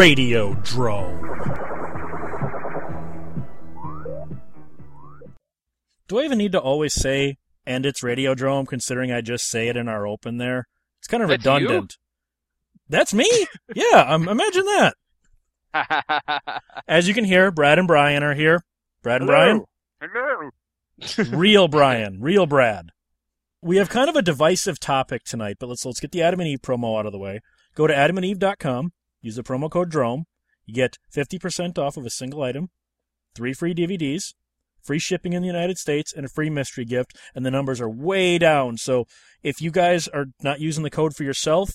Radiodrome. Do I even need to always say, and it's Radiodrome, considering I just say it in our open there? It's kind of That's redundant. That's me? yeah, um, imagine that. As you can hear, Brad and Brian are here. Brad and Brian? Hello. real Brian, real Brad. We have kind of a divisive topic tonight, but let's let's get the Adam and Eve promo out of the way. Go to adamandeve.com, use the promo code DROME. You get 50% off of a single item, three free DVDs, free shipping in the United States, and a free mystery gift. And the numbers are way down. So if you guys are not using the code for yourself,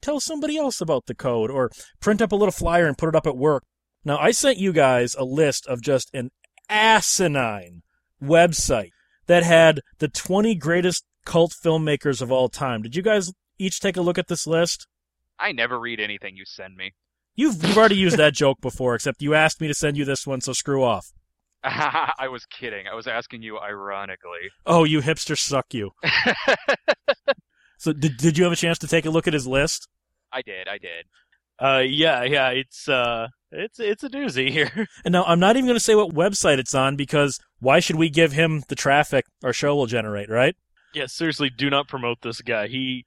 tell somebody else about the code or print up a little flyer and put it up at work. Now, I sent you guys a list of just an asinine website that had the 20 greatest cult filmmakers of all time. Did you guys each take a look at this list? I never read anything you send me. You've, you've already used that joke before, except you asked me to send you this one, so screw off. I was kidding. I was asking you ironically. Oh, you hipster suck you. So did, did you have a chance to take a look at his list? I did. I did. Uh, yeah, yeah, it's uh, it's it's a doozy here. And now I'm not even going to say what website it's on because why should we give him the traffic our show will generate, right? yeah, seriously, do not promote this guy. He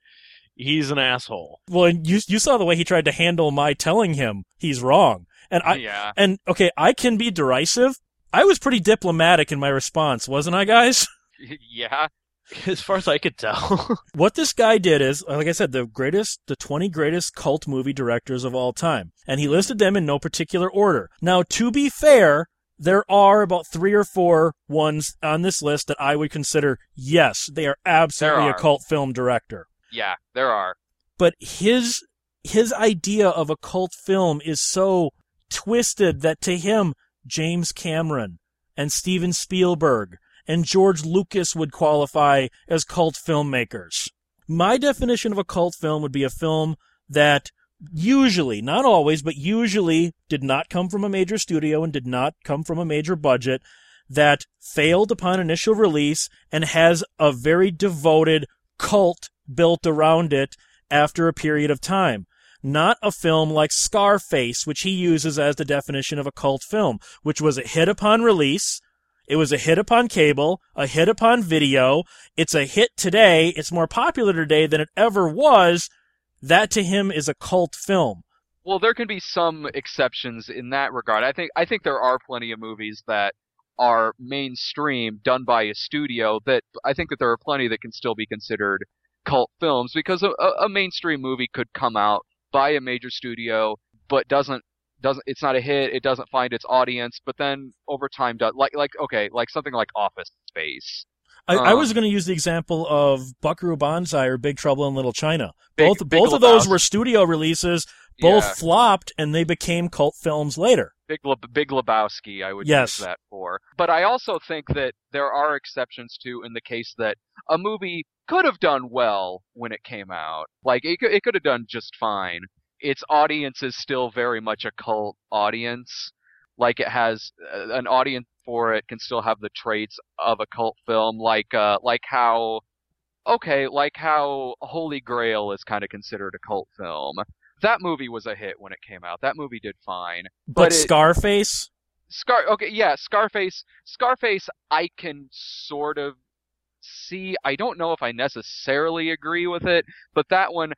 he's an asshole. Well, and you you saw the way he tried to handle my telling him he's wrong. And I yeah. and okay, I can be derisive. I was pretty diplomatic in my response, wasn't I, guys? yeah. As far as I could tell. what this guy did is, like I said, the greatest, the 20 greatest cult movie directors of all time. And he listed them in no particular order. Now, to be fair, there are about three or four ones on this list that I would consider, yes, they are absolutely a cult film director. Yeah. There are. But his, his idea of a cult film is so twisted that to him, James Cameron and Steven Spielberg and George Lucas would qualify as cult filmmakers. My definition of a cult film would be a film that usually, not always, but usually did not come from a major studio and did not come from a major budget, that failed upon initial release and has a very devoted cult built around it after a period of time. Not a film like Scarface, which he uses as the definition of a cult film, which was a hit upon release. It was a hit upon cable, a hit upon video. It's a hit today. It's more popular today than it ever was. That to him is a cult film. Well, there can be some exceptions in that regard. I think I think there are plenty of movies that are mainstream done by a studio that I think that there are plenty that can still be considered cult films because a, a mainstream movie could come out by a major studio but doesn't doesn't it's not a hit it doesn't find its audience but then over time does like like okay like something like Office Space I, I was Um, going to use the example of Buckaroo Banzai or Big Trouble in Little China. Big- both Big both of those were studio releases. Both Yeah. flopped, and they became cult films later. Big Le- Big Lebowski, I would Yes. use that for. But I also think that there are exceptions too in the case that a movie could have done well when it came out. Like it could, it could have done just fine. Its audience is still very much a cult audience. Like it has uh, an audience for it can still have the traits of a cult film. Like uh, like how okay, like how Holy Grail is kind of considered a cult film. That movie was a hit when it came out. That movie did fine. But, But it- Scarface, Scar okay, yeah, Scarface Scarface I can sort of see. I don't know if I necessarily agree with it, but that one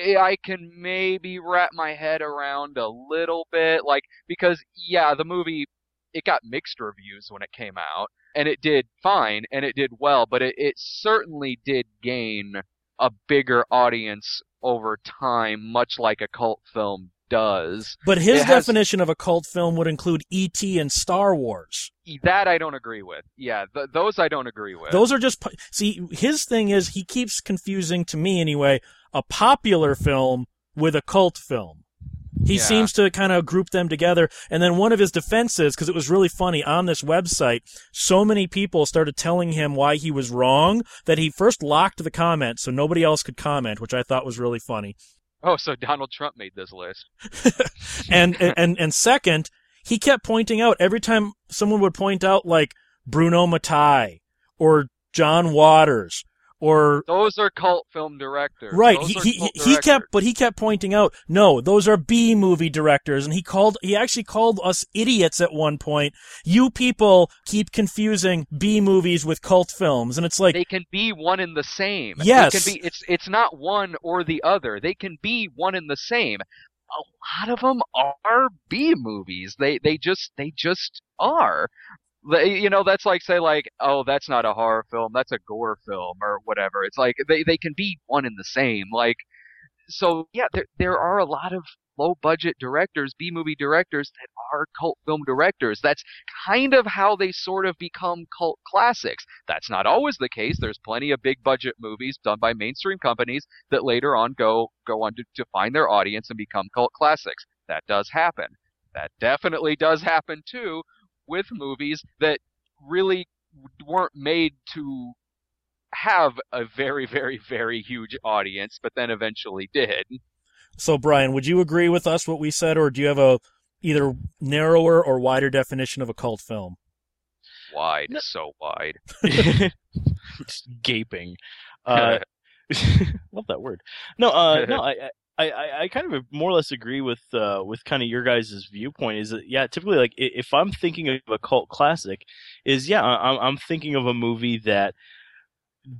I, I can maybe wrap my head around a little bit like because yeah, the movie it got mixed reviews when it came out and it did fine and it did well, but it, it certainly did gain a bigger audience over time much like a cult film does. but his has- definition of a cult film would include E.T. and Star Wars. That I don't agree with. Yeah, th- those I don't agree with. Those are just see. His thing is he keeps confusing to me anyway a popular film with a cult film. He Yeah. seems to kind of group them together. And then one of his defenses, because it was really funny on this website, so many people started telling him why he was wrong that he first locked the comment so nobody else could comment, which I thought was really funny. oh, so Donald Trump made this list. and and and second, he kept pointing out every time someone would point out like Bruno Mattei or John Waters or Those are cult film directors. Right. Those He he, he kept but he kept pointing out, no, those are B movie directors and he called he actually called us idiots at one point. You people keep confusing B movies with cult films and it's like they can be one and the same. Yes. Be it's it's not one or the other. They can be one and the same. A lot of them are B movies. They they just they just are. You know, that's like say like, oh, that's not a horror film, that's a gore film or whatever. It's like they they can be one and the same. Like so yeah, there there are a lot of low budget directors, B movie directors that are cult film directors. That's kind of how they sort of become cult classics. That's not always the case. There's plenty of big budget movies done by mainstream companies that later on go go on to, to find their audience and become cult classics. That does happen. That definitely does happen too with movies that really weren't made to have a very very very huge audience but then eventually did. so Brian, would you agree with us what we said or do you have a either narrower or wider definition of a cult film? Wide, No. so wide. Just gaping. Uh, love that word. No, uh, no, I, I, I, I kind of more or less agree with, uh, with kind of your guys' viewpoint. Is that yeah, typically like if I'm thinking of a cult classic, is yeah, I- I'm, I'm thinking of a movie that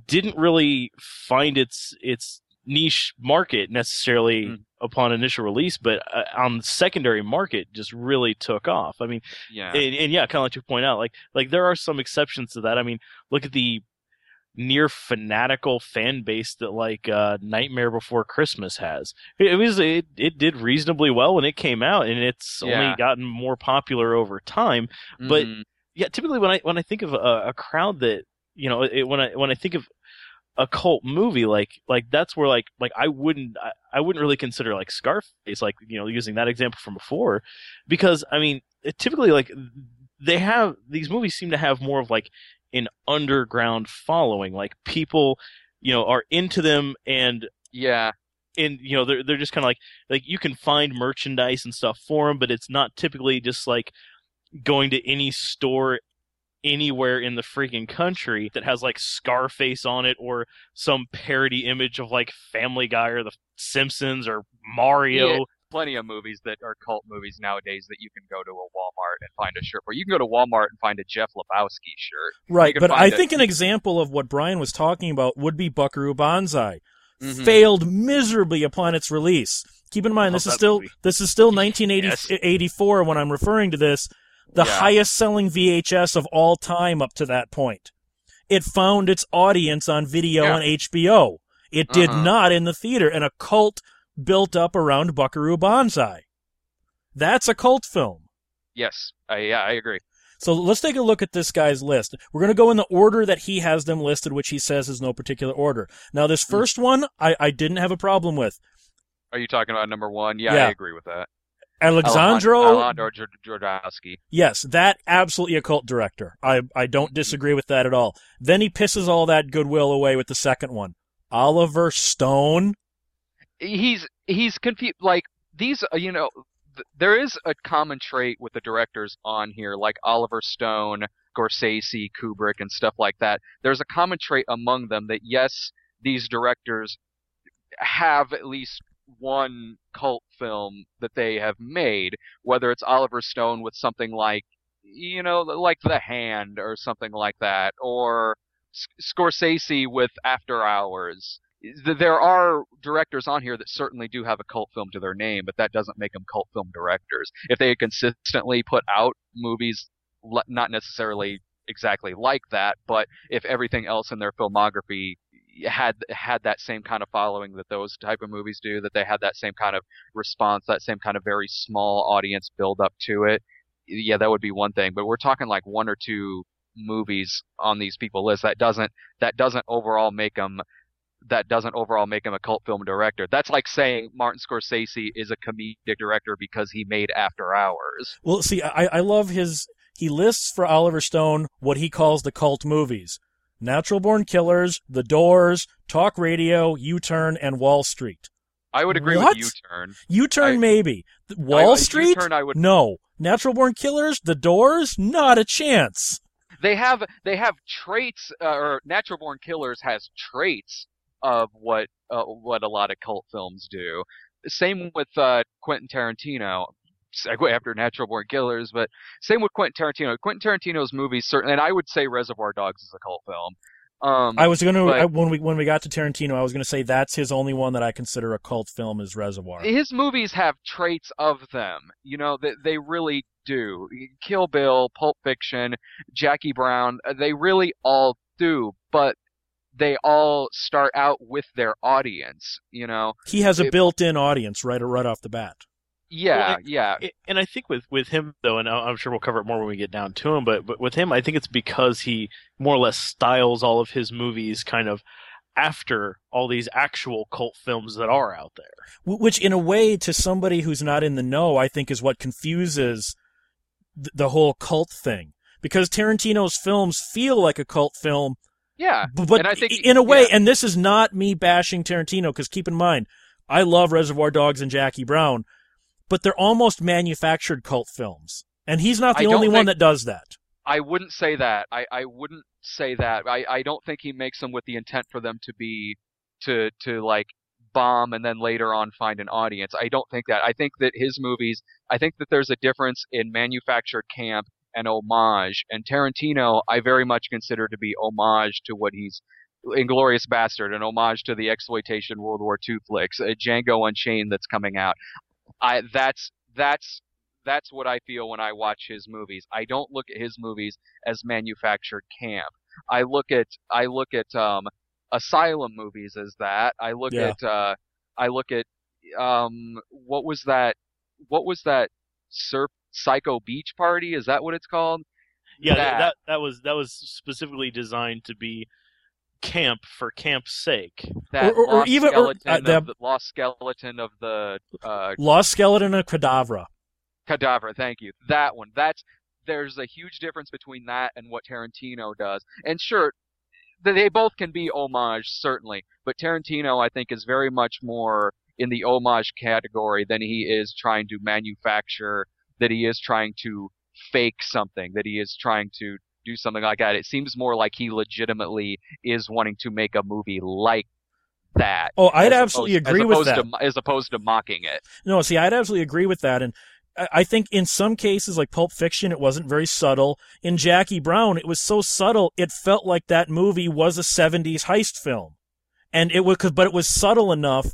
didn't really find its its niche market necessarily Mm. upon initial release, but uh, on the secondary market just really took off. I mean, yeah. and, and yeah, kind of like you point out, like like there are some exceptions to that. I mean, look at the near fanatical fan base that like uh, Nightmare Before Christmas has. It, it was it it did reasonably well when it came out, and it's Yeah. only gotten more popular over time. but- Mhm. Yeah, typically when I when I think of a, a crowd that you know it, when I when I think of a cult movie like like that's where like like I wouldn't I, I wouldn't really consider like Scarface like you know using that example from before because I mean it typically like they have these movies seem to have more of like an underground following like people you know are into them and yeah. and you know they're they're just kind of like like you can find merchandise and stuff for them but it's not typically just like going to any store anywhere in the freaking country that has like Scarface on it or some parody image of like Family Guy or the Simpsons or Mario. Yeah. Plenty of movies that are cult movies nowadays that you can go to a Walmart and find a shirt for. You can go to Walmart and find a Jeff Lebowski shirt. Right, but I think an example of what Brian was talking about would be Buckaroo Banzai. Mhm. Failed miserably upon its release. Keep in mind this is still movie. this is still 1984 Yes. when I'm referring to this. The Yeah. highest selling VHS of all time up to that point. It found its audience on video Yeah. on HBO. It did Uh-huh. not in the theater, and a cult built up around Buckaroo Banzai. That's a cult film. Yes, I, yeah, I agree. So let's take a look at this guy's list. We're going to go in the order that he has them listed, which he says is no particular order. Now, this Hmm. first one, I, I didn't have a problem with. Are you talking about number one? Yeah, Yeah. I agree with that. Alexandro, Alejandro Jodorowsky. yes, that absolutely a cult director. I, I don't disagree with that at all. Then he pisses all that goodwill away with the second one. Oliver Stone. He's he's confused. Like these, uh, you know, th- there is a common trait with the directors on here, like Oliver Stone, Scorsese, Kubrick, and stuff like that. There's a common trait among them that yes, these directors have at least one cult film that they have made, whether it's Oliver Stone with something like, you know, like The Hand or something like that, or Scorsese with After Hours. Th- There are directors on here that certainly do have a cult film to their name, but that doesn't make them cult film directors. If they had consistently put out movies, not necessarily exactly like that, but if everything else in their filmography had had that same kind of following that those type of movies do, that they had that same kind of response, that same kind of very small audience build up to it, yeah, that would be one thing. But we're talking like one or two movies on these people lists. That doesn't that doesn't overall make them that doesn't overall make him a cult film director. That's like saying Martin Scorsese is a comedic director because he made After Hours. Well, see, I, I love his. He lists for Oliver Stone what he calls the cult movies Natural Born Killers, The Doors, Talk Radio, U Turn, and Wall Street. I would agree What? with U-Turn. U Turn, maybe. Wall I- Street? U-Turn, I would. No. Natural Born Killers, The Doors, not a chance. They have they have traits, uh, or Natural Born Killers has traits of what uh, what a lot of cult films do. Same with uh, Quentin Tarantino. Segue after Natural Born Killers, but same with Quentin Tarantino. Quentin Tarantino's movies certainly, and I would say Reservoir Dogs is a cult film. Um, I was going to when we when we got to Tarantino, I was going to say that's his only one that I consider a cult film is Reservoir. his movies have traits of them. You know, they, they really do. Kill Bill, Pulp Fiction, Jackie Brown, uh, they really all do, but they all start out with their audience, you know? He has a built-in audience right right off the bat. Yeah, Well, yeah. I- and I think with with him though, and I- I'm sure we'll cover it more when we get down to him. But but with him, I think it's because he more or less styles all of his movies kind of after all these actual cult films that are out there. Which, in a way, to somebody who's not in the know, I think is what confuses the whole cult thing. Because Tarantino's films feel like a cult film, Yeah. but And I think- in a way, yeah. and this is not me bashing Tarantino, because keep in mind, I love Reservoir Dogs and Jackie Brown, but they're almost manufactured cult films. And he's not the only one that does that. I wouldn't say that. I, I wouldn't say that. I, I don't think he makes them with the intent for them to be to to like bomb and then later on find an audience. I don't think that. I think that his movies I think that there's a difference in manufactured camp and homage. And Tarantino I very much consider to be homage to what he's Inglorious Bastard, an homage to the exploitation World War II flicks, uh, Django Unchained that's coming out. I that's that's that's what I feel when I watch his movies. I don't look at his movies as manufactured camp. I look at I look at um asylum movies as that. I look Yeah. at uh I look at um what was that what was that Surf Psycho Beach Party? Is that what it's called? Yeah, That- that that, that was that was specifically designed to be camp for camp's sake. That Or- or- or lost even- or, uh, the- of the lost skeleton of the uh Lost Skeleton of Cadavra. Cadaver, thank you. That one. That's there's a huge difference between that and what Tarantino does. And sure, they both can be homage, certainly, but Tarantino, I think, is very much more in the homage category than he is trying to manufacture, that he is trying to fake something, that he is trying to do something like that. It seems more like he legitimately is wanting to make a movie like that. Oh, I'd absolutely opposed- agree with that. To, as opposed to mocking it. No, see, I'd absolutely agree with that. And I- I think in some cases, like Pulp Fiction, it wasn't very subtle. In Jackie Brown, it was so subtle, it felt like that movie was a 70s heist film. And it was, but it was subtle enough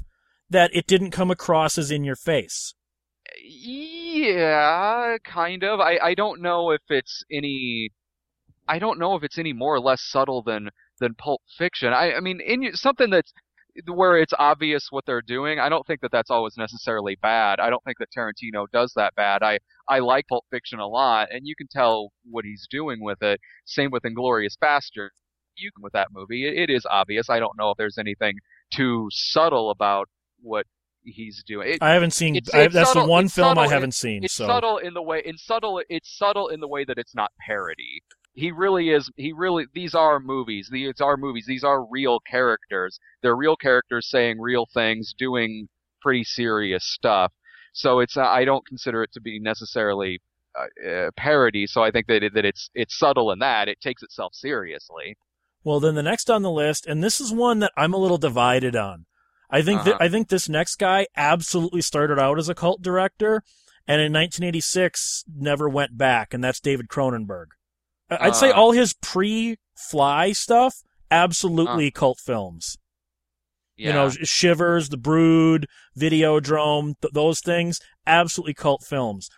that it didn't come across as in your face. Yeah, kind of. I, I don't know if it's any I don't know if it's any more or less subtle than than Pulp Fiction. I I mean in something that's where it's obvious what they're doing. I don't think that that's always necessarily bad. I don't think that Tarantino does that bad. I I like Pulp Fiction a lot and you can tell what he's doing with it. Same with Inglorious Bastard. You can with that movie. It, it is obvious. I don't know if there's anything too subtle about what he's doing. It, I haven't seen, It's- I, it's that's subtle- the one film I haven't seen. it's so subtle in the way In subtle it's subtle in the way that it's not parody he really is he really these are movies these are movies these are real characters they're real characters saying real things doing pretty serious stuff so it's uh, i don't consider it to be necessarily uh, uh, parody so i think that it, that it's it's subtle in that it takes itself seriously Well, then the next on the list, and this is one that I'm a little divided on. I think that Uh-huh. I think this next guy absolutely started out as a cult director, and in 1986 never went back, and that's David Cronenberg. I'd say Uh. all his pre-Fly stuff absolutely cult films. yeah You know, Shivers, The Brood, Videodrome, th- those things absolutely cult films.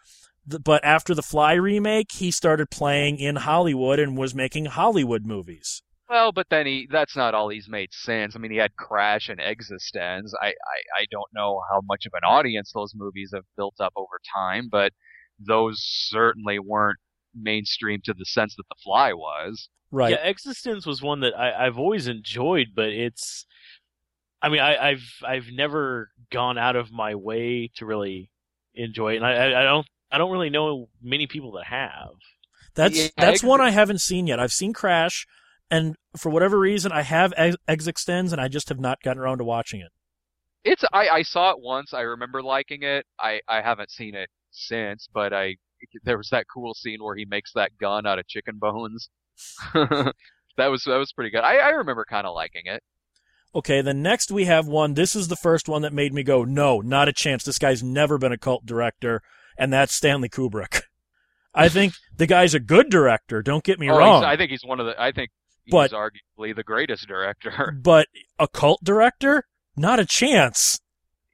Th- But after the Fly remake, he started playing in Hollywood and was making Hollywood movies. Well, but then he that's not all he's made since. I mean, he had Crash and eXistenZ. I, I, I don't know how much of an audience those movies have built up over time, but those certainly weren't mainstream to the sense that The Fly was. Right. Yeah, eXistenZ was one that I, I've always enjoyed, but it's. I mean, I, I've I've never gone out of my way to really enjoy it, and I, I, I don't I don't really know many people that have. That's Yeah, that's Ex- one I haven't seen yet. I've seen Crash, and for whatever reason, I have Ex- eXistenZ, and I just have not gotten around to watching it. It's I, I saw it once. I remember liking it. I, I haven't seen it since, but I there was that cool scene where he makes that gun out of chicken bones. that was that was pretty good. I, I remember kind of liking it. Okay, then next we have one. This is the first one that made me go, no, not a chance. This guy's never been a cult director, and that's Stanley Kubrick. I think the guy's a good director. Don't get me Oh, wrong. I think he's one of the. I think But- arguably the greatest director. but a cult director? Not a chance.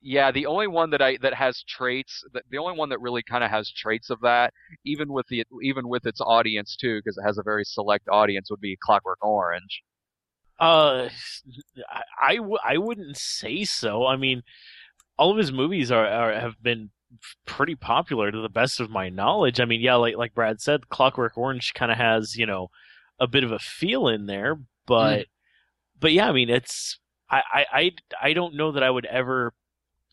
Yeah, the only one that I that has traits, that the only one that really kind of has traits of that, even with the even with its audience too, because it has a very select audience, would be Clockwork Orange. Uh, I I, w- I wouldn't say so. I mean, all of his movies are, are have been pretty popular to the best of my knowledge. I mean, yeah, like like Brad said, Clockwork Orange kind of has you know a bit of a feel in there, but but yeah, I mean, it's I, I I don't know that I would ever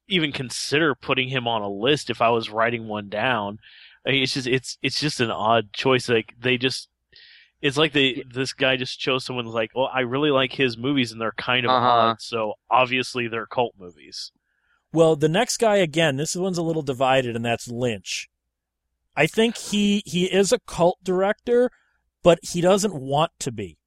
even consider putting him on a list if I was writing one down. I mean, it's just it's it's just an odd choice. Like they just it's like they this guy just chose someone who's like, well, I really like his movies and they're kind of Uh-huh. odd, so obviously they're cult movies. Well, the next guy again, this one's a little divided, and that's Lynch. I think he he is a cult director, but he doesn't want to be.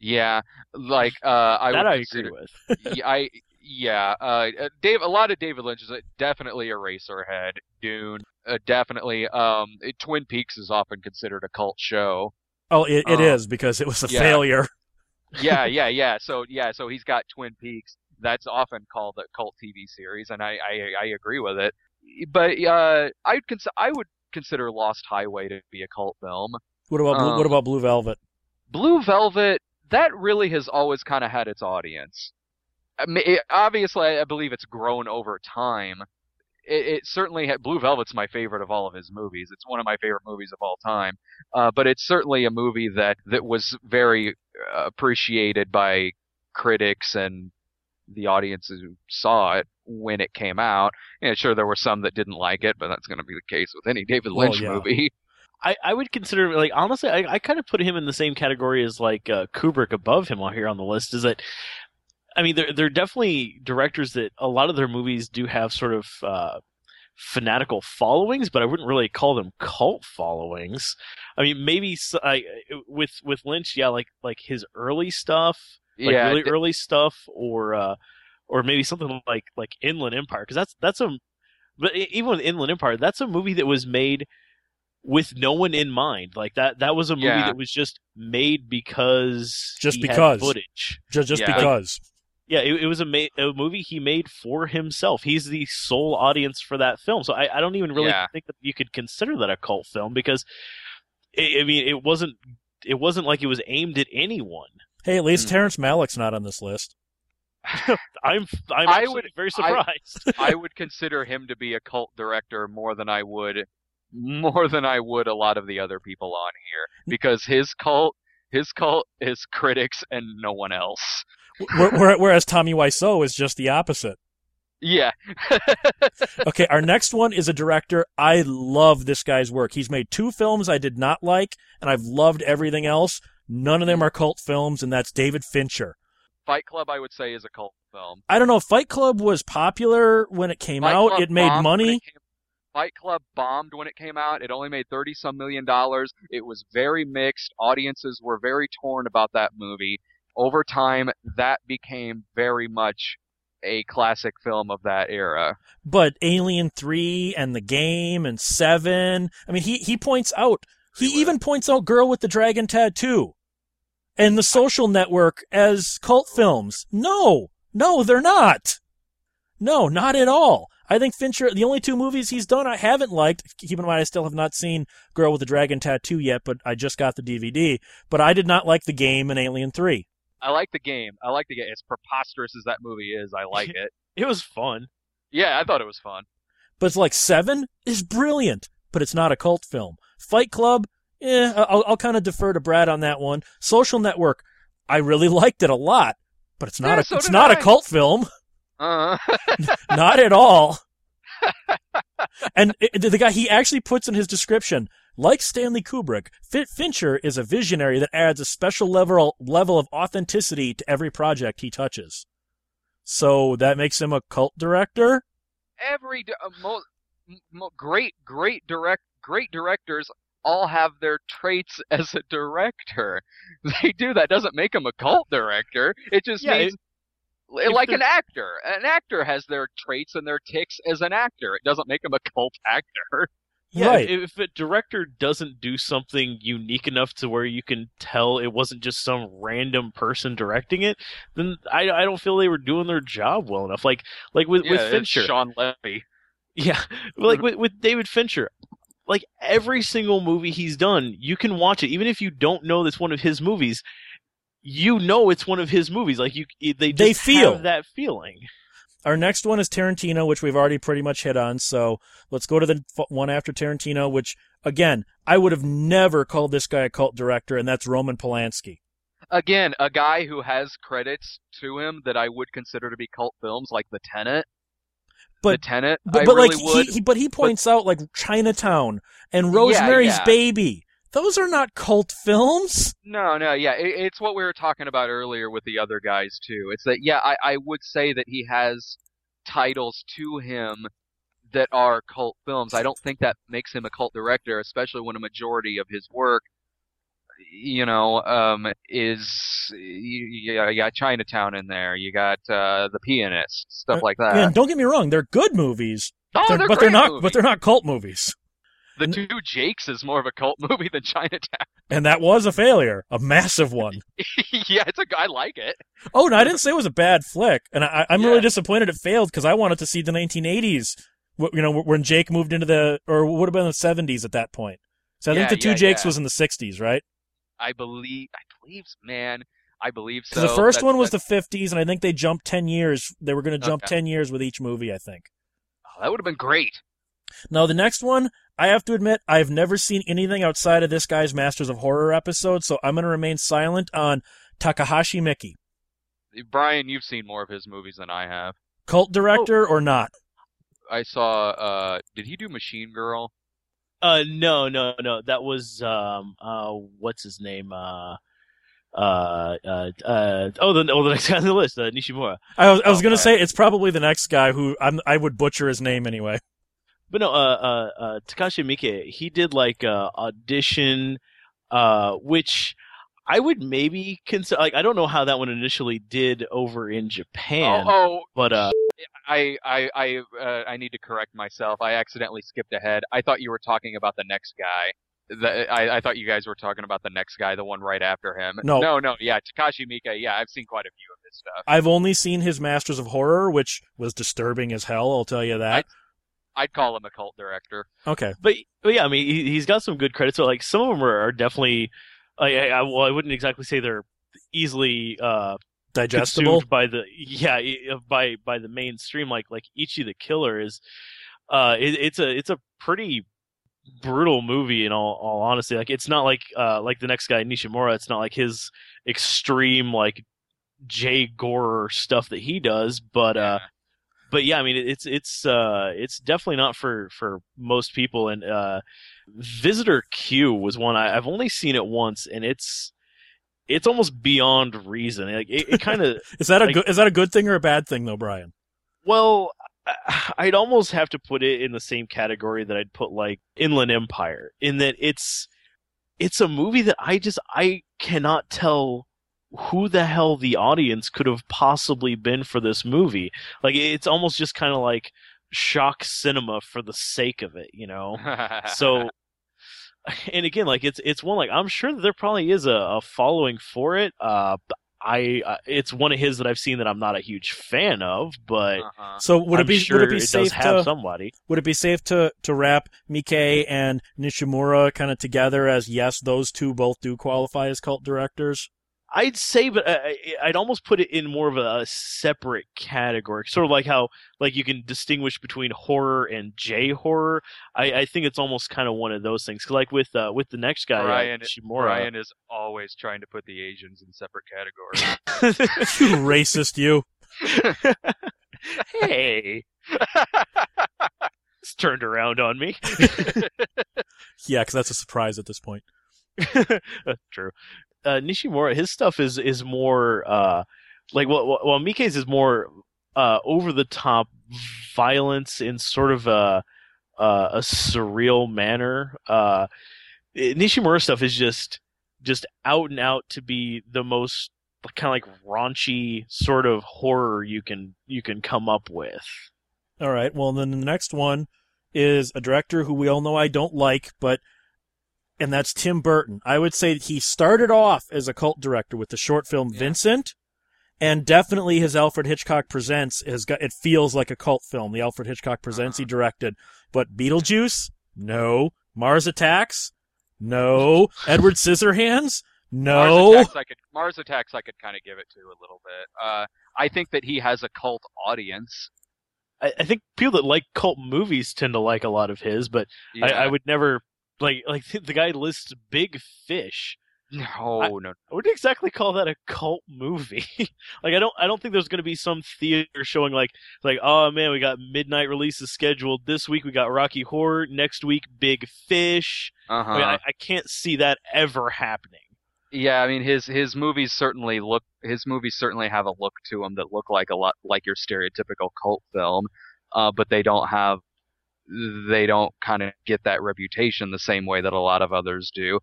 Yeah, like uh, I that would I agree with. yeah, I yeah, uh, uh, Dave. A lot of David Lynch is definitely a, Eraserhead, Dune, uh, definitely. Um, Twin Peaks is often considered a cult show. Oh, it, it Uh, is because it was a yeah. failure. Yeah, yeah, yeah. So yeah, so he's got Twin Peaks. That's often called a cult TV series, and I I, I agree with it. But uh, I would cons- I would consider Lost Highway to be a cult film. What about Blue, Um, what about Blue Velvet? Blue Velvet, that really has always kind of had its audience. I mean, it, obviously, I believe it's grown over time. It, it certainly had, Blue Velvet's my favorite of all of his movies. It's one of my favorite movies of all time. Uh, but it's certainly a movie that that was very uh, appreciated by critics and the audiences who saw it when it came out. And sure, there were some that didn't like it, but that's going to be the case with any David Well, Lynch yeah. movie. I, I would consider like honestly I, I kind of put him in the same category as like uh, Kubrick above him here on the list is that I mean they're they're definitely directors that a lot of their movies do have sort of uh, fanatical followings but I wouldn't really call them cult followings. I mean maybe I with with Lynch yeah like like his early stuff like yeah, really early stuff or uh or maybe something like like Inland Empire because that's that's a but even with Inland Empire that's a movie that was made with no one in mind like that that was a movie Yeah. that was just made because Just he had because. footage Just, just yeah. because. yeah it, it was a, ma- a movie he made for himself he's the sole audience for that film so I, I don't even really Yeah. think that you could consider that a cult film because I I mean it wasn't it wasn't like it was aimed at anyone Hey, at least Mm. Terrence Malick's not on this list. I'm I'm I would- very I- surprised I would consider him to be a cult director more than I would more than I would a lot of the other people on here because his cult his cult is critics and no one else. Where- where- Whereas Tommy Wiseau is just the opposite. Yeah. Okay, our next one is a director. I love this guy's work. He's made two films I did not like, and I've loved everything else. None of them are cult films, and that's David Fincher. Fight Club I would say is a cult film. I don't know. Fight Club was popular when it came Fight out. Club It made money. it Fight Club bombed when it came out. It only made 30 some million dollars. It was very mixed. Audiences were very torn about that movie. Over time, that became very much a classic film of that era. but Alien 3 and The Game and 7. I mean, he, he points out, he even points out Girl with the Dragon Tattoo and The Social Network as cult films. No, no, they're not. No, not at all. I think Fincher, the only two movies he's done I haven't liked, keep in mind I still have not seen Girl with the Dragon Tattoo yet, but I just got the DVD, but I did not like The Game and Alien 3. I like the game. I like the game. As preposterous as that movie is, I like it. it was fun Yeah, I thought it was fun. But it's like Seven is brilliant, but it's not a cult film. Fight Club, eh, I'll, I'll kind of defer to Brad on that one. Social Network, I really liked it a lot, but it's not Yeah, a so it's not a cult film, Uh, not at all. and it, the guy he actually puts in his description, like Stanley Kubrick, Fin- Fincher is a visionary that adds a special level level of authenticity to every project he touches. So that makes him a cult director. every uh, mo- mo- great, great direct, great directors all have their traits as a director. They do that doesn't make him a cult director. It just Yeah, means if like an actor. An actor has their traits and their ticks as an actor. It doesn't make him a cult actor. Yeah, Right. if, if a director doesn't do something unique enough to where you can tell it wasn't just some random person directing it, then I, I don't feel they were doing their job well enough. Like like with, with Yeah, it's Fincher, Shawn Levy. yeah, like mm-hmm. with with David Fincher, like every single movie he's done, you can watch it even if you don't know that's one of his movies. You know it's one of his movies. Like you, they just They feel. have that feeling. Our next one is Tarantino, which we've already pretty much hit on. So let's go to the one after Tarantino, which again, I would have never called this guy a cult director, and that's Roman Polanski. Again, a guy who has credits to him that I would consider to be cult films, like The Tenant. But- the Tenant, But, I but really like would. he, he, but he points out like Chinatown and Rosemary's yeah. Baby. Those are not cult films. No, no, yeah, it, it's what we were talking about earlier with the other guys too. It's that, yeah, I, I would say that he has titles to him that are cult films. I don't think that makes him a cult director, especially when a majority of his work, you know, um, is you, you, you got Chinatown in there, you got uh, the Pianist, stuff like that. and don't get me wrong, they're good movies, oh, they're- they're but they're not. movies. But they're not cult movies. The Two Jakes is more of a cult movie than Chinatown. And that was a failure, a massive one. yeah, it's a. I like it. Oh, no, I didn't say it was a bad flick, and I, I'm Yeah. really disappointed it failed because I wanted to see the 1980s. You know, when Jake moved into the, or would have been the 70s at that point. So I think the two yeah, Jakes yeah. was in the 60s, right? I believe. I believe, man. I believe so. The first That's- one was that's- the 50s, and I think they jumped 10 years. They were going to jump Okay. 10 years with each movie, I think. oh, that would have been great. Now, the next one, I have to admit, I've never seen anything outside of this guy's Masters of Horror episode, so I'm going to remain silent on Takahashi Miike. Brian, you've seen more of his movies than I have. Cult director or not? I saw. uh Did he do Machine Girl? Uh, no, no, no. That was um, uh, what's his name? Uh, uh, uh, uh oh, the oh, the next guy on the list, uh, Nishimura. I was, I was Oh, going to okay. say it's probably the next guy who I'm, I would butcher his name anyway. But no, uh, uh, uh, Takashi Miike, he did like uh, audition, uh, which I would maybe consider. Like, I don't know how that one initially did over in Japan, Oh, oh, but uh, I, I, I, uh, I need to correct myself. I accidentally skipped ahead. I thought you were talking about the next guy. The, I, I thought you guys were talking about the next guy, the one right after him. No. no, no. Yeah, Takashi Miike. Yeah, I've seen quite a few of his stuff. I've only seen his Masters of Horror, which was disturbing as hell, I'll tell you that. I'd call him a cult director. Okay. but, but yeah, I mean, he, he's got some good credits. So like, some of them are, are definitely. I, I, I- well, I wouldn't exactly say they're easily uh Digestible. by the yeah by by the mainstream like like Ichi the Killer is uh it, it's a it's a pretty brutal movie in all all honesty like it's not like uh like the next guy Nishimura it's not like his extreme like J gore stuff that he does but uh but yeah, I mean it's it's uh it's definitely not for for most people. And uh, Visitor Q was one I, I've only seen it once, and it's it's almost beyond reason. Like it, it kind of Is that a like- good is that a good thing or a bad thing though, Brian? well, I'd almost have to put it in the same category that I'd put like Inland Empire, in that it's it's a movie that I just I cannot tell who the hell the audience could have possibly been for this movie. Like it's almost just kind of like shock cinema for the sake of it, you know. So and again like it's it's one like I'm sure that there probably is a, a following for it. Uh but I uh, it's one of his that I've seen that I'm not a huge fan of, but uh-huh. So would I'm it be sure would it be does safe have to somebody. would it be safe to to wrap Miike and Nishimura kind of together as yes, those two both do qualify as cult directors? I'd say, but I, I- I'd almost put it in more of a separate category, sort of like how like you can distinguish between horror and J horror. I, I think it's almost kind of one of those things. like with uh, with the next guy, Brian- uh, Shimura, Brian is always trying to put the Asians in separate categories. You racist, you. hey, it's turned around on me. Yeah, because that's a surprise at this point. True. Uh, Nishimura, his stuff is is more uh, like well, well, Miike's is more uh, over the top violence in sort of a a surreal manner. Uh, Nishimura stuff is just just out and out to be the most kind of like raunchy sort of horror you can you can come up with. All right. Well, then the next one is a director who we all know I don't like, but and that's Tim Burton. I would say he started off as a cult director with the short film Yeah. Vincent, and definitely his Alfred Hitchcock Presents has got it feels like a cult film. The Alfred Hitchcock Presents he Uh-huh. directed, but Beetlejuice, no. Mars Attacks, no. Edward Scissorhands, no. Mars Attacks, I could Mars Attacks, I could kind of give it to a little bit. Uh, I think that he has a cult audience. I, I think people that like cult movies tend to like a lot of his, but I, I would never like like the guy lists Big Fish. No, I- no, I wouldn't exactly call that a cult movie. like I don't I don't think there's going to be some theater showing like like oh man we got midnight releases scheduled this week we got Rocky Horror next week Big Fish. uh huh. Like, I, I can't see that ever happening. Yeah, I mean his his movies certainly look his movies certainly have a look to them that look like a lot like your stereotypical cult film, uh, but they don't have they don't kind of get that reputation the same way that a lot of others do.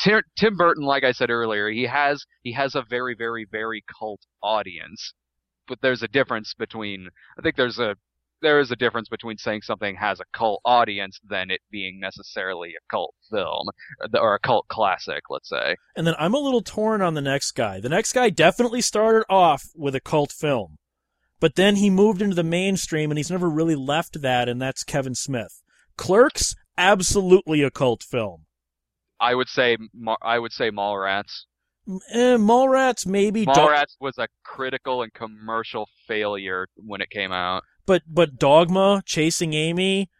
Tim, Tim Burton, like I said earlier, he has he has a very very very cult audience, but there's a difference between I think there's a there is a difference between saying something has a cult audience than it being necessarily a cult film or a cult classic, let's say. And then I'm a little torn on the next guy. The next guy definitely started off with a cult film, but then he moved into the mainstream and he's never really left that, and that's Kevin Smith. Clerks, absolutely a cult film. I would say I would say Mallrats. Eh, Mallrats, maybe. Mallrats was a critical and commercial failure when it came out. but but Dogma, Chasing Amy,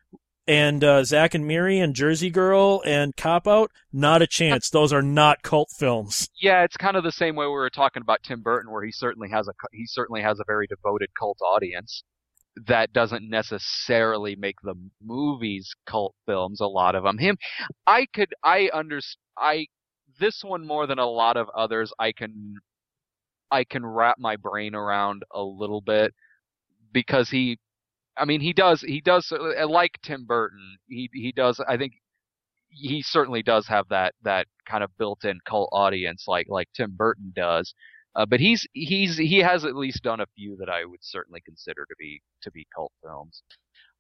and uh, Zack and Miri and Jersey Girl and Cop Out, not a chance. Those are not cult films. Yeah, it's kind of the same way we were talking about Tim Burton, where he certainly has a he certainly has a very devoted cult audience. That doesn't necessarily make the movies cult films. A lot of them. Him, I could I under I this one more than a lot of others. I can I can wrap my brain around a little bit because he I mean he does he does uh, like Tim Burton he he does I think he certainly does have that that kind of built-in cult audience like like Tim Burton does uh, but he's he's he has at least done a few that I would certainly consider to be to be cult films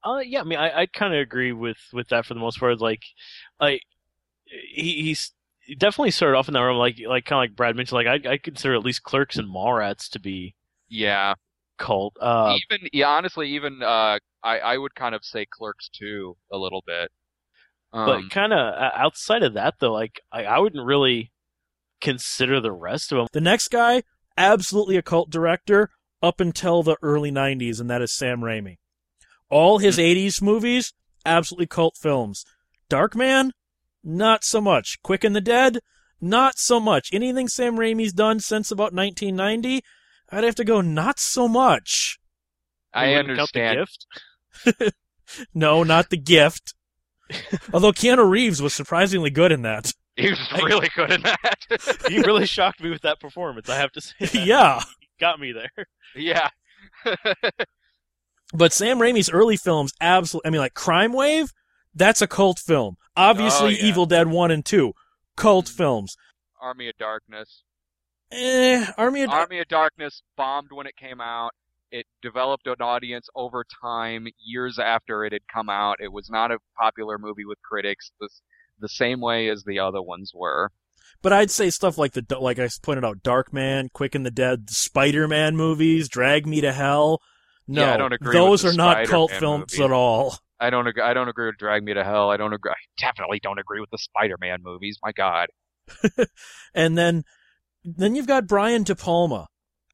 Uh, yeah, I mean, I, I kind of agree with with that for the most part. Like, like he, he's he definitely started off in that realm, like like kind of like Brad mentioned. Like, I I consider at least Clerks and Mallrats to be yeah cult. Uh, even yeah honestly even uh I I would kind of say Clerks too a little bit um, but kind of outside of that, though, like I, I wouldn't really consider the rest of them. The next guy, absolutely a cult director up until the early 90s, and that is Sam Raimi. All his 80s movies, absolutely cult films. Darkman, not so much. Quick and the Dead, not so much. Anything Sam Raimi's done since about 1990, I'd have to go not so much. I You wouldn't the understand gift. No, not The Gift. Although Keanu Reeves was surprisingly good in that. he was really good in that He really shocked me with that performance. I have to say, that. yeah. He got me there. yeah But Sam Raimi's early films, absolutely. I mean, like Crime Wave, that's a cult film. Obviously, Oh, yeah. Evil Dead One and Two, cult Mhm. films. Army of Darkness Eh, Army of Army of Darkness bombed when it came out. It developed an audience over time, years after it had come out. It was not a popular movie with critics, the, the same way as the other ones were. But I'd say stuff like the like I pointed out, Darkman, Quick and the Dead, Spider-Man movies, Drag Me to Hell. No, Yeah, I don't agree those are the not cult Spider-Man films at all. I don't agree. I don't agree with Drag Me to Hell. I don't agree. I definitely don't agree with the Spider-Man movies. My God. And then, then you've got Brian De Palma.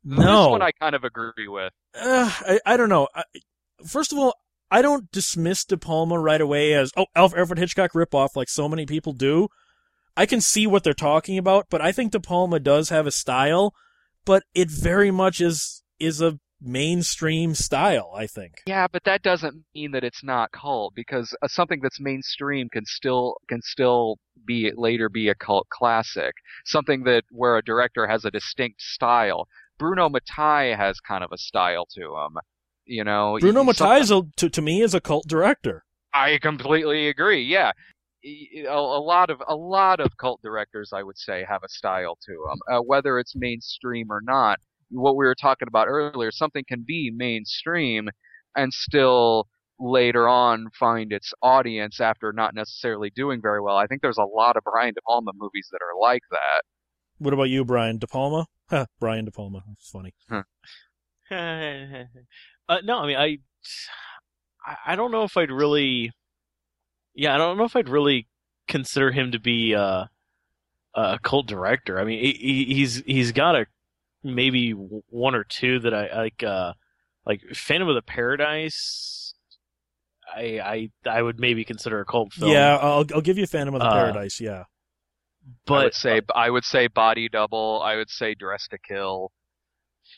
No, This No, one I kind of agree with. uh, I, I don't know. I, first of all, I don't dismiss De Palma right away as oh Alf- Alfred Hitchcock ripoff like so many people do. I can see what they're talking about, but I think De Palma does have a style, but it very much is is a mainstream style. I think. Yeah, but that doesn't mean that it's not cult because uh, something that's mainstream can still can still be later be a cult classic. Something that where a director has a distinct style. Bruno Mattei has kind of a style to him. You know, Bruno Mattei is a, to to me is a cult director. I completely agree. Yeah, a, a lot of a lot of cult directors, I would say, have a style to them, uh, whether it's mainstream or not. What we were talking about earlier, something can be mainstream and still later on find its audience after not necessarily doing very well. I think there's a lot of Brian De Palma movies that are like that. What about you, Brian De Palma? Huh, Brian De Palma. It's funny. uh, no, I mean, I, I don't know if I'd really, yeah, I don't know if I'd really consider him to be uh, a cult director. I mean, he, he's he's got a maybe one or two that I like, uh, like Phantom of the Paradise. I I I would maybe consider a cult film. Yeah, I'll I'll give you Phantom of the Uh, Paradise. Yeah, but I would say I would say Body Double. I would say Dress to Kill.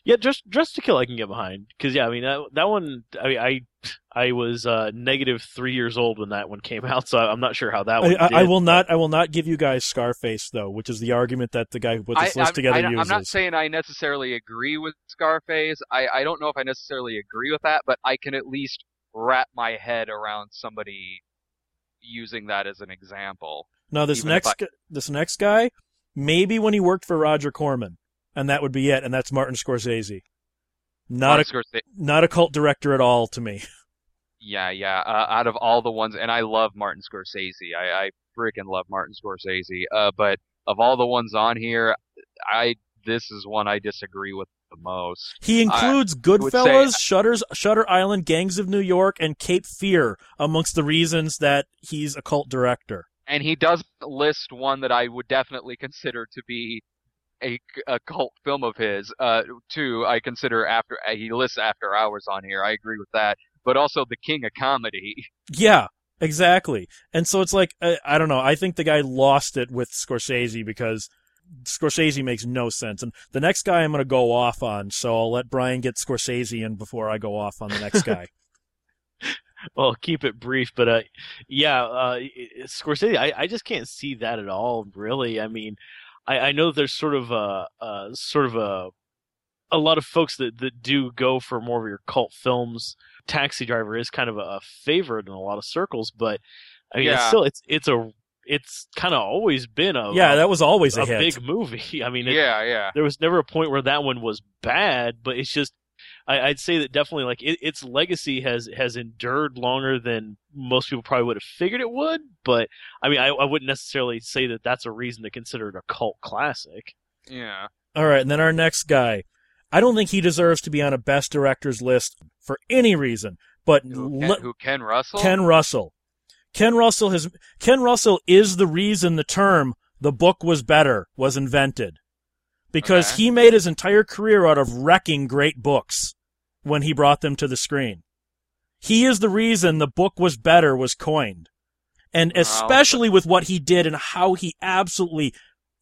Yeah, just Dress to Kill I can get behind because yeah, I mean that that one. I mean, I I was uh, negative three years old when that one came out, so I'm not sure how that I, one. I, I did, will but- not. I will not give you guys Scarface though, which is the argument that the guy who put this I, list I'm, together I, uses. I'm not saying I necessarily agree with Scarface. I, I don't know if I necessarily agree with that, but I can at least wrap my head around somebody using that as an example. now this next gu- this next guy, maybe when he worked for Roger Corman, and that would be it. And that's Martin Scorsese. Not a Scorsese- not a cult director at all to me. yeah, yeah. Uh, out of all the ones, and I love Martin Scorsese. I, I freaking love Martin Scorsese. Uh, but of all the ones on here, I this is one I disagree with the most. He includes would Goodfellas, say- Shutters, Shutter Island, Gangs of New York, and Cape Fear amongst the reasons that he's a cult director. and he does list one that I would definitely consider to be a, a cult film of his. Uh, two, I consider after uh, he lists After Hours on here. I agree with that, but also The King of Comedy. Yeah, exactly. And so it's like I, I don't know. I think the guy lost it with Scorsese because Scorsese makes no sense. And the next guy I'm going to go off on, so I'll let Brian get Scorsese in before I go off on the next guy. Well, keep it brief, but uh, yeah, uh, Scorsese, I, I just can't see that at all. Really, I mean, I, I know there's sort of a, a sort of a a lot of folks that, that do go for more of your cult films. Taxi Driver is kind of a, a favorite in a lot of circles, but I mean, it's still it's it's a it's kind of always been a yeah, that was always a, a hit. big movie. I mean, it, yeah, yeah. there was never a point where that one was bad, but it's just I, I'd say that definitely like it, its legacy has has endured longer than most people probably would have figured it would. But I mean, I, I wouldn't necessarily say that that's a reason to consider it a cult classic. Yeah. All right, and then our next guy. I don't think he deserves to be on a best directors list for any reason, but Who, Ken, le- who Ken Russell? Ken Russell. Ken Russell has Ken Russell is the reason the term the book was better was invented. Because Okay. he made his entire career out of wrecking great books when he brought them to the screen. He is the reason the book was better was coined. And Wow. especially with what he did and how he absolutely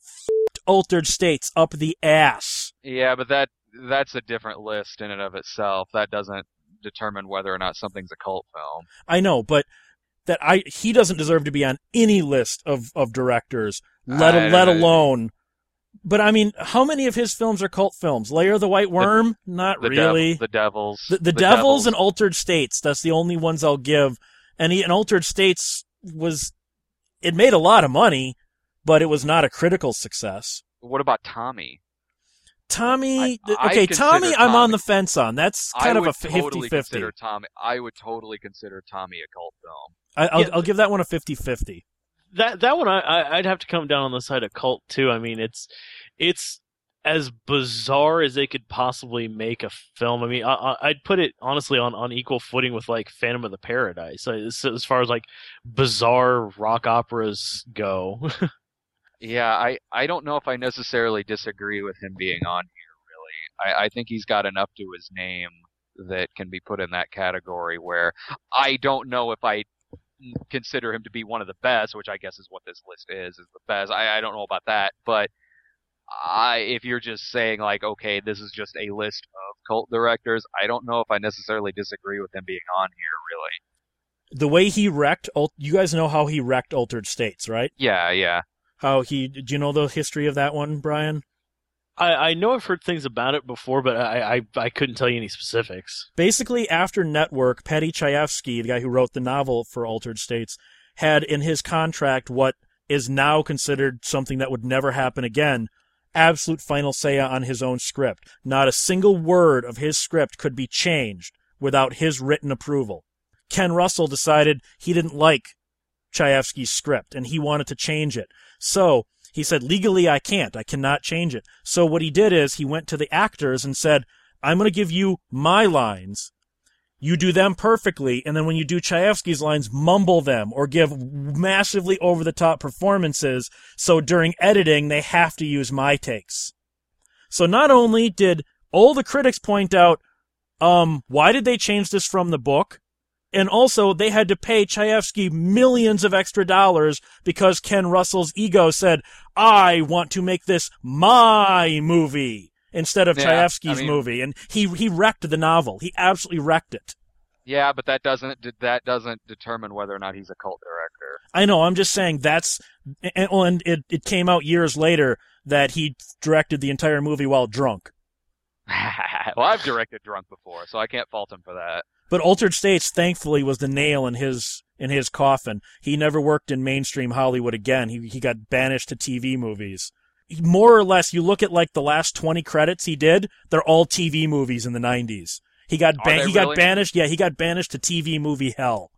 f***ed altered states up the ass. Yeah, but that that's a different list in and of itself. That doesn't determine whether or not something's a cult film. I know, but that I he doesn't deserve to be on any list of of directors, let I- let alone. But I mean, how many of his films are cult films? Lair of the White Worm, not The really. Dev- the Devils. the, the, Devils and Altered States. That's the only ones I'll give. And he, and Altered States was it made a lot of money, but it was not a critical success. What about Tommy? Tommy, I- okay, consider Tommy, I'm on the fence on. That's kind of a 50 totally 50. consider Tommy. I would totally consider Tommy a cult film. I, I'll, Yeah. I'll give that one a 50 50. That that one I, I'd have to come down on the side of cult too. I mean, it's it's as bizarre as they could possibly make a film. I mean, I, I'd put it honestly on, on equal footing with like Phantom of the Paradise, as, as far as like bizarre rock operas go. Yeah, I, I don't know if I necessarily disagree with him being on here, really. I, I think he's got enough to his name that can be put in that category where I don't know if I consider him to be one of the best, which I guess is what this list is, is the best. I, I don't know about that, but I, if you're just saying like, okay, this is just a list of cult directors, I don't know if I necessarily disagree with him being on here, really. The way he wrecked, you guys know how he wrecked Altered States, right? Yeah, yeah. How he, do you know the history of that one, Brian? I, I know I've heard things about it before, but I, I I couldn't tell you any specifics. Basically, after Network, Paddy Chayefsky, the guy who wrote the novel for Altered States, had in his contract what is now considered something that would never happen again absolute final say on his own script. Not a single word of his script could be changed without his written approval. Ken Russell decided he didn't like Chayefsky's script and he wanted to change it. So he said, legally, I can't. I cannot change it. So what he did is he went to the actors and said, I'm going to give you my lines. You do them perfectly, and then when you do Chayefsky's lines, mumble them or give massively over the top performances. So during editing, they have to use my takes. So not only did all the critics point out, um, why did they change this from the book? And also, they had to pay Chayefsky millions of extra dollars because Ken Russell's ego said, I want to make this my movie instead of Yeah, Chayefsky's I mean- movie. And he, he wrecked the novel. He absolutely wrecked it. Yeah, but that doesn't that doesn't determine whether or not he's a cult director. I know. I'm just saying that's, and, and it, it came out years later that he directed the entire movie while drunk. well, I've directed drunk before, so I can't fault him for that. But Altered States, thankfully, was the nail in his in his coffin. He never worked in mainstream Hollywood again. He he got banished to TV movies. More or less, you look at like the last twenty credits he did; they're all TV movies in the '90s. He got ban- he got really? banished. Yeah, he got banished to TV movie hell.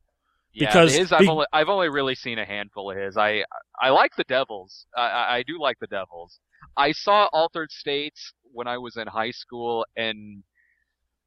Yeah, Because his I've be- only I've only really seen a handful of his. I I like the Devils. I I, I do like the Devils. I saw Altered States when I was in high school, and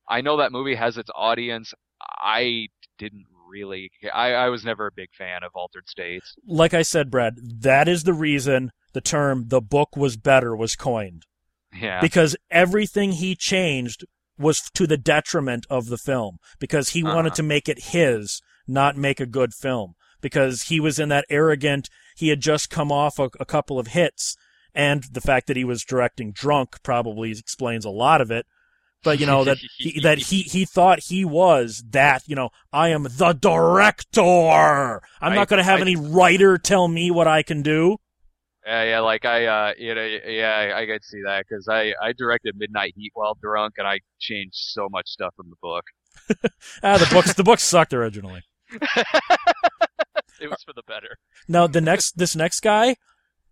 I know that movie has its audience. I didn't really. I I was never a big fan of Altered States. Like I said, Brad, that is the reason the term "the book was better" was coined. Yeah. because everything he changed was to the detriment of the film because he wanted Uh-huh. to make it his, not make a good film because he was in that arrogant. He had just come off a, a couple of hits, and the fact that he was directing drunk probably explains a lot of it. But you know that he, that he he thought he was that you know I am the director. I'm I- not going to have I- any writer tell me what I can do. Yeah, yeah, like I, uh, you know, yeah, I, I could see that because I, I directed Midnight Heat while drunk, and I changed so much stuff from the book. Ah, the books the books sucked originally. It was for the better. Now the next this next guy,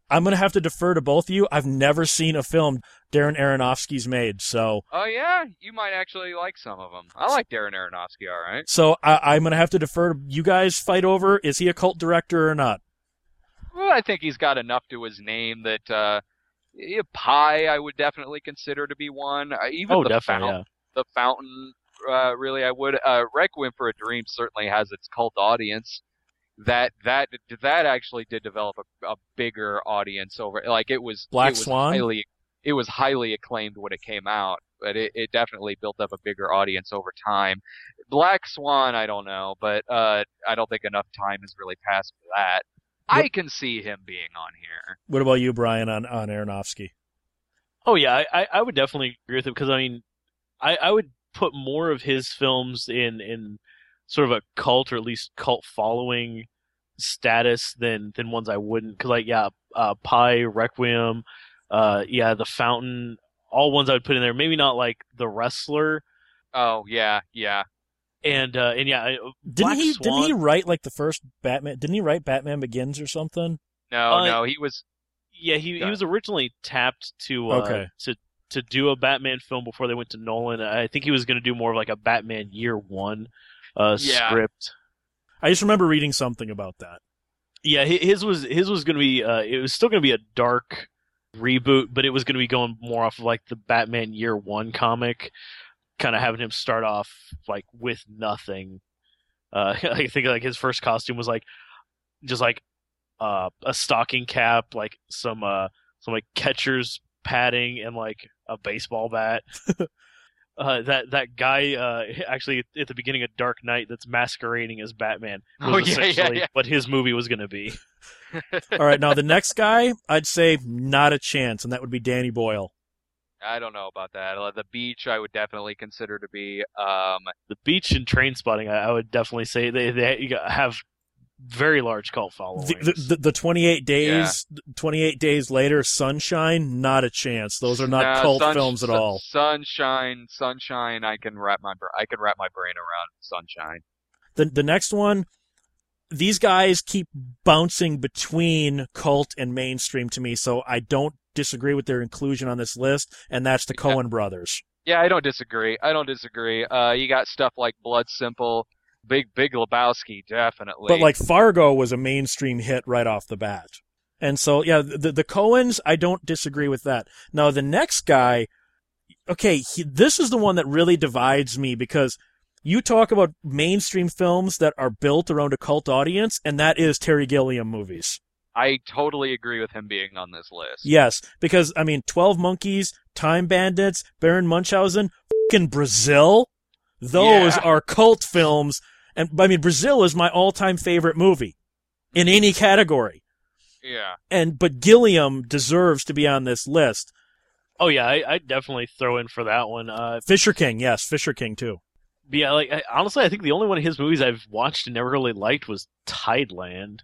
I'm gonna have to defer to both of you. I've never seen a film Darren Aronofsky's made, so Oh yeah, you might actually like some of them. I like Darren Aronofsky, all right. so I, I'm gonna have to defer. to You guys fight over is he a cult director or not? Well, I think he's got enough to his name that uh, yeah, Pi I would definitely consider to be one. Uh, even Oh, the definitely. Fountain, the Fountain, uh, really I would. Uh, Requiem for a Dream certainly has its cult audience. That that that actually did develop a, a bigger audience over. Like it was Black it was Swan? Highly, it was highly acclaimed when it came out, but it, it definitely built up a bigger audience over time. Black Swan, I don't know, but uh, I don't think enough time has really passed for that. I can see him being on here. What about you, Brian, on on Aronofsky? Oh yeah, I, I, I would definitely agree with him because I mean, I, I would put more of his films in in sort of a cult or at least cult following status than than ones I wouldn't. Because like yeah, uh, Pi, Requiem, uh, yeah, The Fountain, all ones I would put in there. Maybe not like The Wrestler, Oh yeah, yeah. and uh, and yeah, I- Didn't Black he Swan- didn't he write like the first Batman? Didn't he write Batman Begins or something? No, Uh, no, he was. Yeah, he he was originally tapped to uh, Okay. to to do a Batman film before they went to Nolan. I think he was going to do more of like a Batman Year One uh, Yeah. script. I just remember reading something about that. Yeah, his was his was going to be uh, it was still going to be a dark reboot, but it was going to be going more off of like the Batman Year One comic, kind of having him start off like with nothing. Uh, I think like his first costume was like just like uh, a stocking cap, like some uh, some like catcher's padding, and like a baseball bat. Uh, that that guy uh, actually at the beginning of Dark Knight that's masquerading as Batman was Oh, yeah, yeah, essentially yeah. what his movie was going to be. All right, now the next guy, I'd say not a chance, and that would be Danny Boyle. I don't know about that. Uh, The beach, I would definitely consider to be. Um, The beach and Trainspotting, I, I would definitely say they they have very large cult followings. The, the, the, the 28 days, 28 days later, Sunshine, not a chance. Those are not nah, cult Sun- films at Sun- all. Sunshine, sunshine. I can wrap my I can wrap my brain around sunshine. The the next one, these guys keep bouncing between cult and mainstream to me, so I don't disagree with their inclusion on this list, and that's the Yeah. Coen brothers. Yeah, I don't disagree. I don't disagree. Uh, you got stuff like Blood Simple, Big Big Lebowski, definitely. But like Fargo was a mainstream hit right off the bat. And so, yeah, the, the Coens, I don't disagree with that. Now, the next guy, okay, he, this is the one that really divides me because you talk about mainstream films that are built around a cult audience, and that is Terry Gilliam movies. I totally agree with him being on this list. Yes, because, I mean, 12 Monkeys, Time Bandits, Baron Munchausen, fucking Brazil, those Yeah. are cult films. And, I mean, Brazil is my all time favorite movie in any category. Yeah. and but Gilliam deserves to be on this list. Oh yeah, I I definitely throw in for that one. Uh, Fisher King, yes, Fisher King too. yeah, like I, honestly, I think the only one of his movies I've watched and never really liked was Tideland.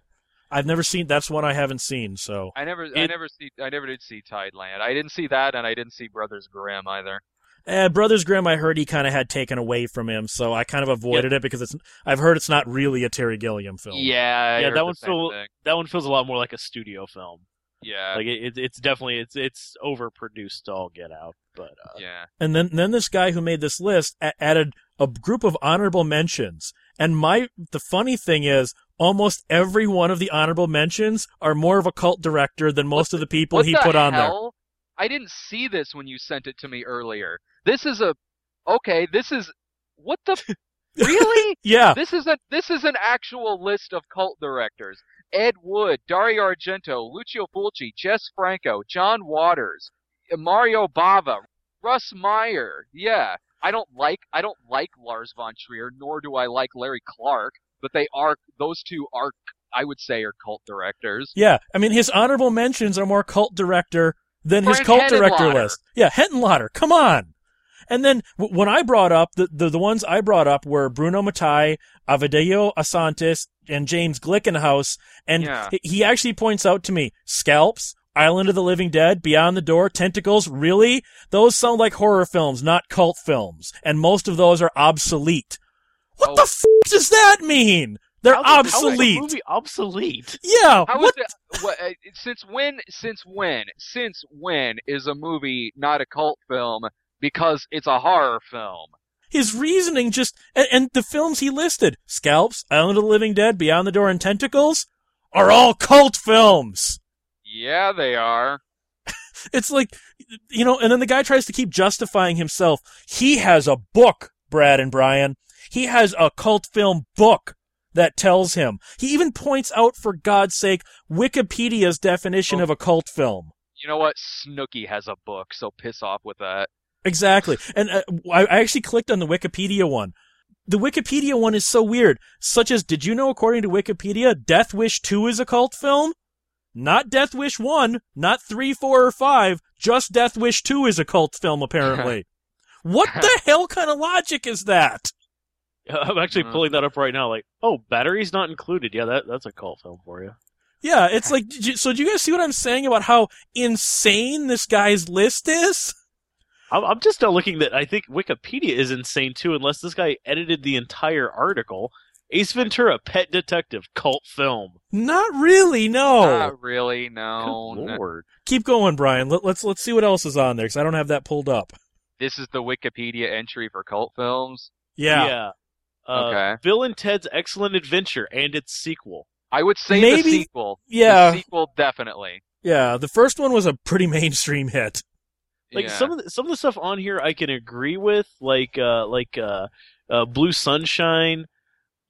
I've never seen. That's one I haven't seen. So I never, I never see, I never did see Tideland. I didn't see that, and I didn't see Brothers Grimm either. Eh, Brothers Grimm, I heard he kind of had taken away from him, so I kind of avoided it because it's. I've heard it's not really a Terry Gilliam film. Yeah, I Yeah, heard that one same feel- thing. That one feels a lot more like a studio film. Yeah, Like it, it, it's definitely it's it's overproduced to all get out. But uh, yeah. And then then this guy who made this list a- added a group of honorable mentions. And my the funny thing is, almost every one of the honorable mentions are more of a cult director than most of the people he the put on there. I didn't see this when you sent it to me earlier. This is a, okay. This is what the really? Yeah, This is a this is an actual list of cult directors. Ed Wood, Dario Argento, Lucio Fulci, Jess Franco, John Waters, Mario Bava, Russ Meyer. Yeah. I don't like I don't like Lars von Trier, nor do I like Larry Clark, but they are those two are I would say are cult directors. Yeah, I mean his honorable mentions are more cult director than his Frank cult director list. Yeah, Henenlotter, come on. And then w- when I brought up the, the the ones I brought up were Bruno Mattei, Amadeo Asantis, and James Glickenhaus, and Yeah. he- he actually points out to me Scalps, Island of the Living Dead, Beyond the Door, Tentacles. Really, those sound like horror films, not cult films, and most of those are obsolete. What Oh. the f- does that mean? They're How is- how is the obsolete. movie obsolete. Yeah, How is what it? What, uh, since when? Since when? Since when is a movie not a cult film because it's a horror film? his reasoning just and, and the films he listed scalps island of the living dead beyond the door and tentacles are all cult films Yeah, they are. it's like you know and then the guy tries to keep justifying himself he has a book brad and brian he has a cult film book that tells him he even points out for god's sake wikipedia's definition Oh. of a cult film You know what? Snooki has a book, so piss off with that. Exactly. And uh, I, I actually clicked on the Wikipedia one. The Wikipedia one is so weird. Such as, did you know, according to Wikipedia, Death Wish 2 is a cult film? Not Death Wish 1, not 3, 4, or 5, just Death Wish 2 is a cult film, apparently. what the hell kind of logic is that? I'm actually Mhm. pulling that up right now. Like, oh, batteries not included. Yeah, that that's a cult film for you. Yeah, it's like, did you, so do you guys see what I'm saying about how insane this guy's list is? I'm, I'm just now looking that I think Wikipedia is insane too, unless this guy edited the entire article. Ace Ventura, Pet Detective, cult film. Not really, no. Not really. No. Good no. lord. Keep going, Brian. Let, let's let's see what else is on there because I don't have that pulled up. This is the Wikipedia entry for cult films. Yeah. Uh, Okay. Bill and Ted's Excellent Adventure and its sequel. I would say Maybe- the sequel. Yeah. The sequel definitely. Yeah, the first one was a pretty mainstream hit. Like yeah. some of the, some of the stuff on here, I can agree with, like uh, like uh, uh, Blue Sunshine.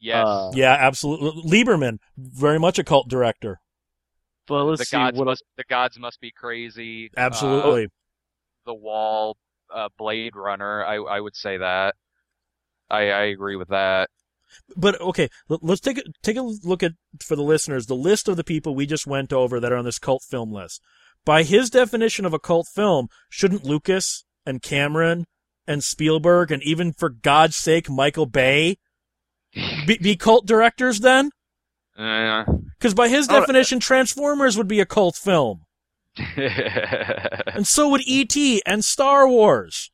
yes. uh, Yeah, absolutely. Lieberman, very much a cult director. But let's the see gods what must the gods must be crazy. Uh, Absolutely. the Wall, uh, Blade Runner. I I would say that. I I agree with that. but okay, let's take a, take a look at for the listeners the list of the people we just went over that are on this cult film list. By his definition of a cult film, shouldn't Lucas and Cameron and Spielberg and even for God's sake Michael Bay be, be cult directors then? Uh, Because by his Oh, definition, Transformers would be a cult film. and so would E.T. and Star Wars.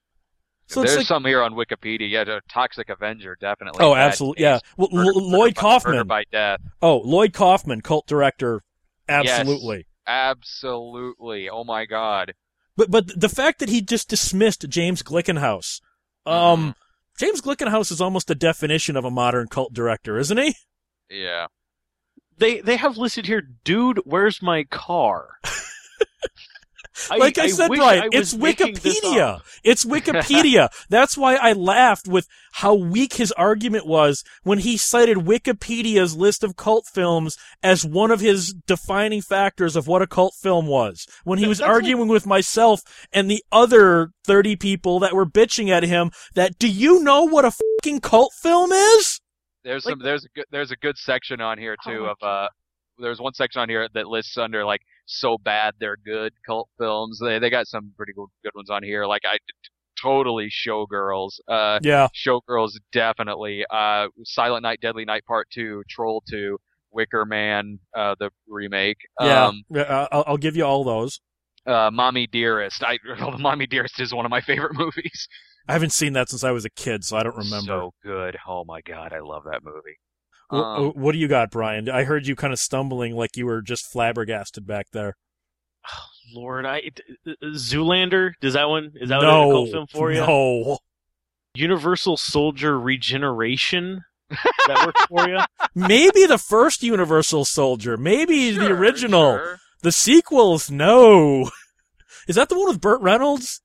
So There's like, some here on Wikipedia. Yeah, Toxic Avenger, definitely. oh, absolutely, yeah. Well, Murder- L- murder Lloyd Murder Kaufman. by death. Oh, Lloyd Kaufman, cult director, absolutely. Absolutely. Oh my God. But but the fact that he just dismissed James Glickenhaus, Mm-hmm. um, James Glickenhaus is almost the definition of a modern cult director, isn't he? Yeah. They they have listed here, dude. Where's my car? like I, said, wish Brian, I it's Wikipedia. It's Wikipedia. That's why I laughed with how weak his argument was when he cited Wikipedia's list of cult films as one of his defining factors of what a cult film was. When he That- was that's like- arguing with myself and the other 30 people that were bitching at him that, do you know what a fucking cult film is? There's Like- some. There's a good. There's a good section on here too Oh, of uh. There's one section on here that lists under like so bad they're good cult films. They they got some pretty good good ones on here. Like I totally Showgirls. Uh, Yeah. Showgirls definitely. Uh, Silent Night, Deadly Night Part Two, Troll Two, Wicker Man, uh, the remake. Yeah. Um, I'll, I'll give you all those. uh, Mommy Dearest. I Mommy Dearest is one of my favorite movies. I haven't seen that since I was a kid, so I don't remember. So good. Oh my god, I love that movie. Wh- Um, what do you got, Brian? I heard you kind of stumbling like you were just flabbergasted back there. Lord, I uh, Zoolander. Does that one? Is that no, a cult film for you? No. Universal Soldier Regeneration. That work for you? Maybe the first Universal Soldier. Maybe the original. sure. The sequels, no. Is that the one with Burt Reynolds?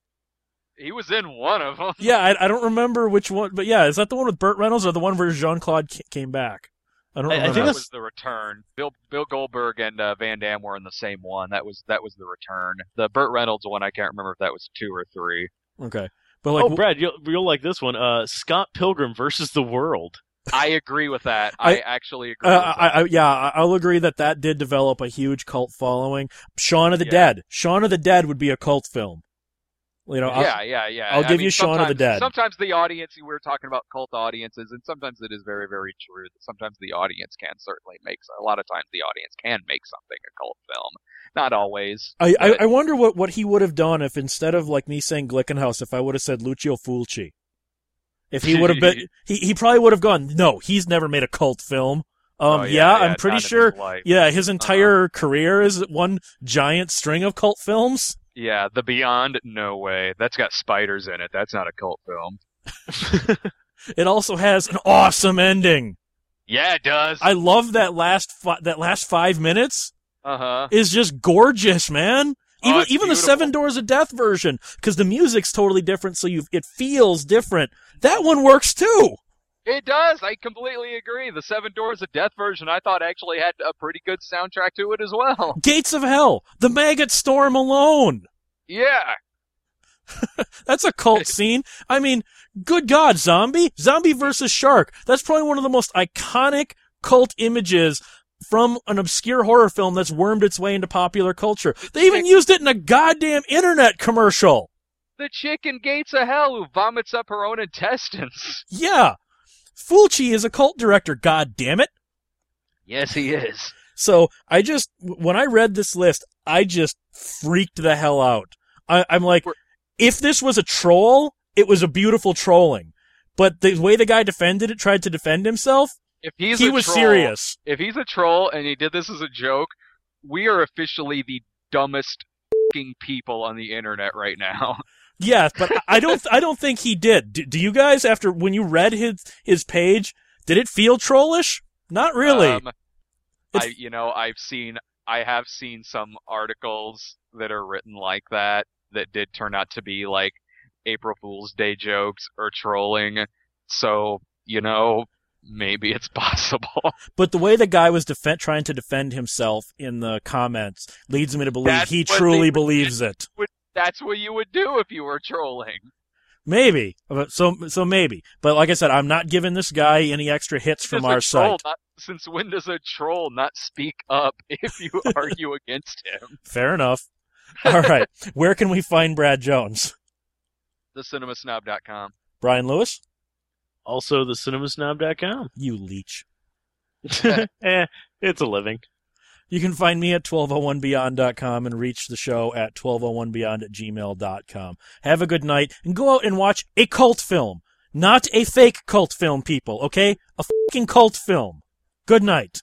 He was in one of them. Yeah, I, I don't remember which one, but yeah, is that the one with Burt Reynolds or the one where Jean Claude came back? I don't I- I think that was the return. Bill Bill Goldberg and uh, Van Damme were in the same one. That was that was the return. The Burt Reynolds one, I can't remember if that was two or three. okay, but like, oh, Brad, you'll, you'll like this one. Uh, Scott Pilgrim versus the World. I agree with that. I, I- actually agree. Uh, with that. I, I, yeah, I- I'll agree that that did develop a huge cult following. Shaun of the Yeah. Dead. Shaun of the Dead would be a cult film. You know, I'll- yeah, yeah, yeah. I'll I give mean, you Shaun of the Dead. Sometimes the audience, we were talking about cult audiences, and sometimes it is very, very true that sometimes the audience can certainly make. A lot of times the audience can make something a cult film. Not always. I, I, I wonder what, what he would have done if instead of like me saying Glickenhaus, if I would have said Lucio Fulci. If he would have been, he, he probably would have gone, no, he's never made a cult film. Um, Oh, yeah, I'm pretty sure. his. Yeah, his entire career is one giant string of cult films. Yeah, The Beyond, no way. That's got spiders in it. That's not a cult film. It also has an awesome ending. Yeah, it does. I love that last fi- that last five minutes Uh huh. is just gorgeous, man. Oh, Even it's even the. Seven Doors of Death version, because the music's totally different, so you it feels different. That one works too. It does. I completely agree. The Seven Doors of Death version, I thought actually had a pretty good soundtrack to it as well. Gates of Hell, the Maggot Storm alone. Yeah. That's a cult scene. I mean, good God, zombie, zombie versus shark. That's probably one of the most iconic cult images from an obscure horror film that's wormed its way into popular culture. They even used it in a goddamn internet commercial. The chicken Gates of Hell who vomits up her own intestines. Yeah. Fulci is a cult director, god damn it. Yes, he is. So I just, when I read this list, I just freaked the hell out. I, I'm like, We're- if this was a troll, it was a beautiful trolling. But the way the guy defended it, tried to defend himself, If he's he was troll, serious. If he's a troll and he did this as a joke, we are officially the dumbest fing people on the internet right now. Yeah, but I don't, I don't think he did. Do, do you guys, after when you read his his page, did it feel trollish? Not really. Um, I, you know, I've seen, I have seen some articles that are written like that that did turn out to be like April Fool's Day jokes or trolling. So, you know, maybe it's possible. But the way the guy was trying to defend himself in the comments leads me to believe That's he truly believes it. That's what you would do if you were trolling. Maybe, so so maybe. But like I said, I'm not giving this guy any extra hits from our troll site. not- since when does a troll not speak up if you argue against him? Fair enough. All right, where can we find Brad Jones? TheCinemaSnob.com. Brian Lewis, Also, the cinemasnob.com. you leech. eh, it's a living. You can find me at 1201beyond.com and reach the show at 1201beyond at gmail.com. Have a good night and go out and watch a cult film. Not a fake cult film, people, okay? A fucking cult film. Good night.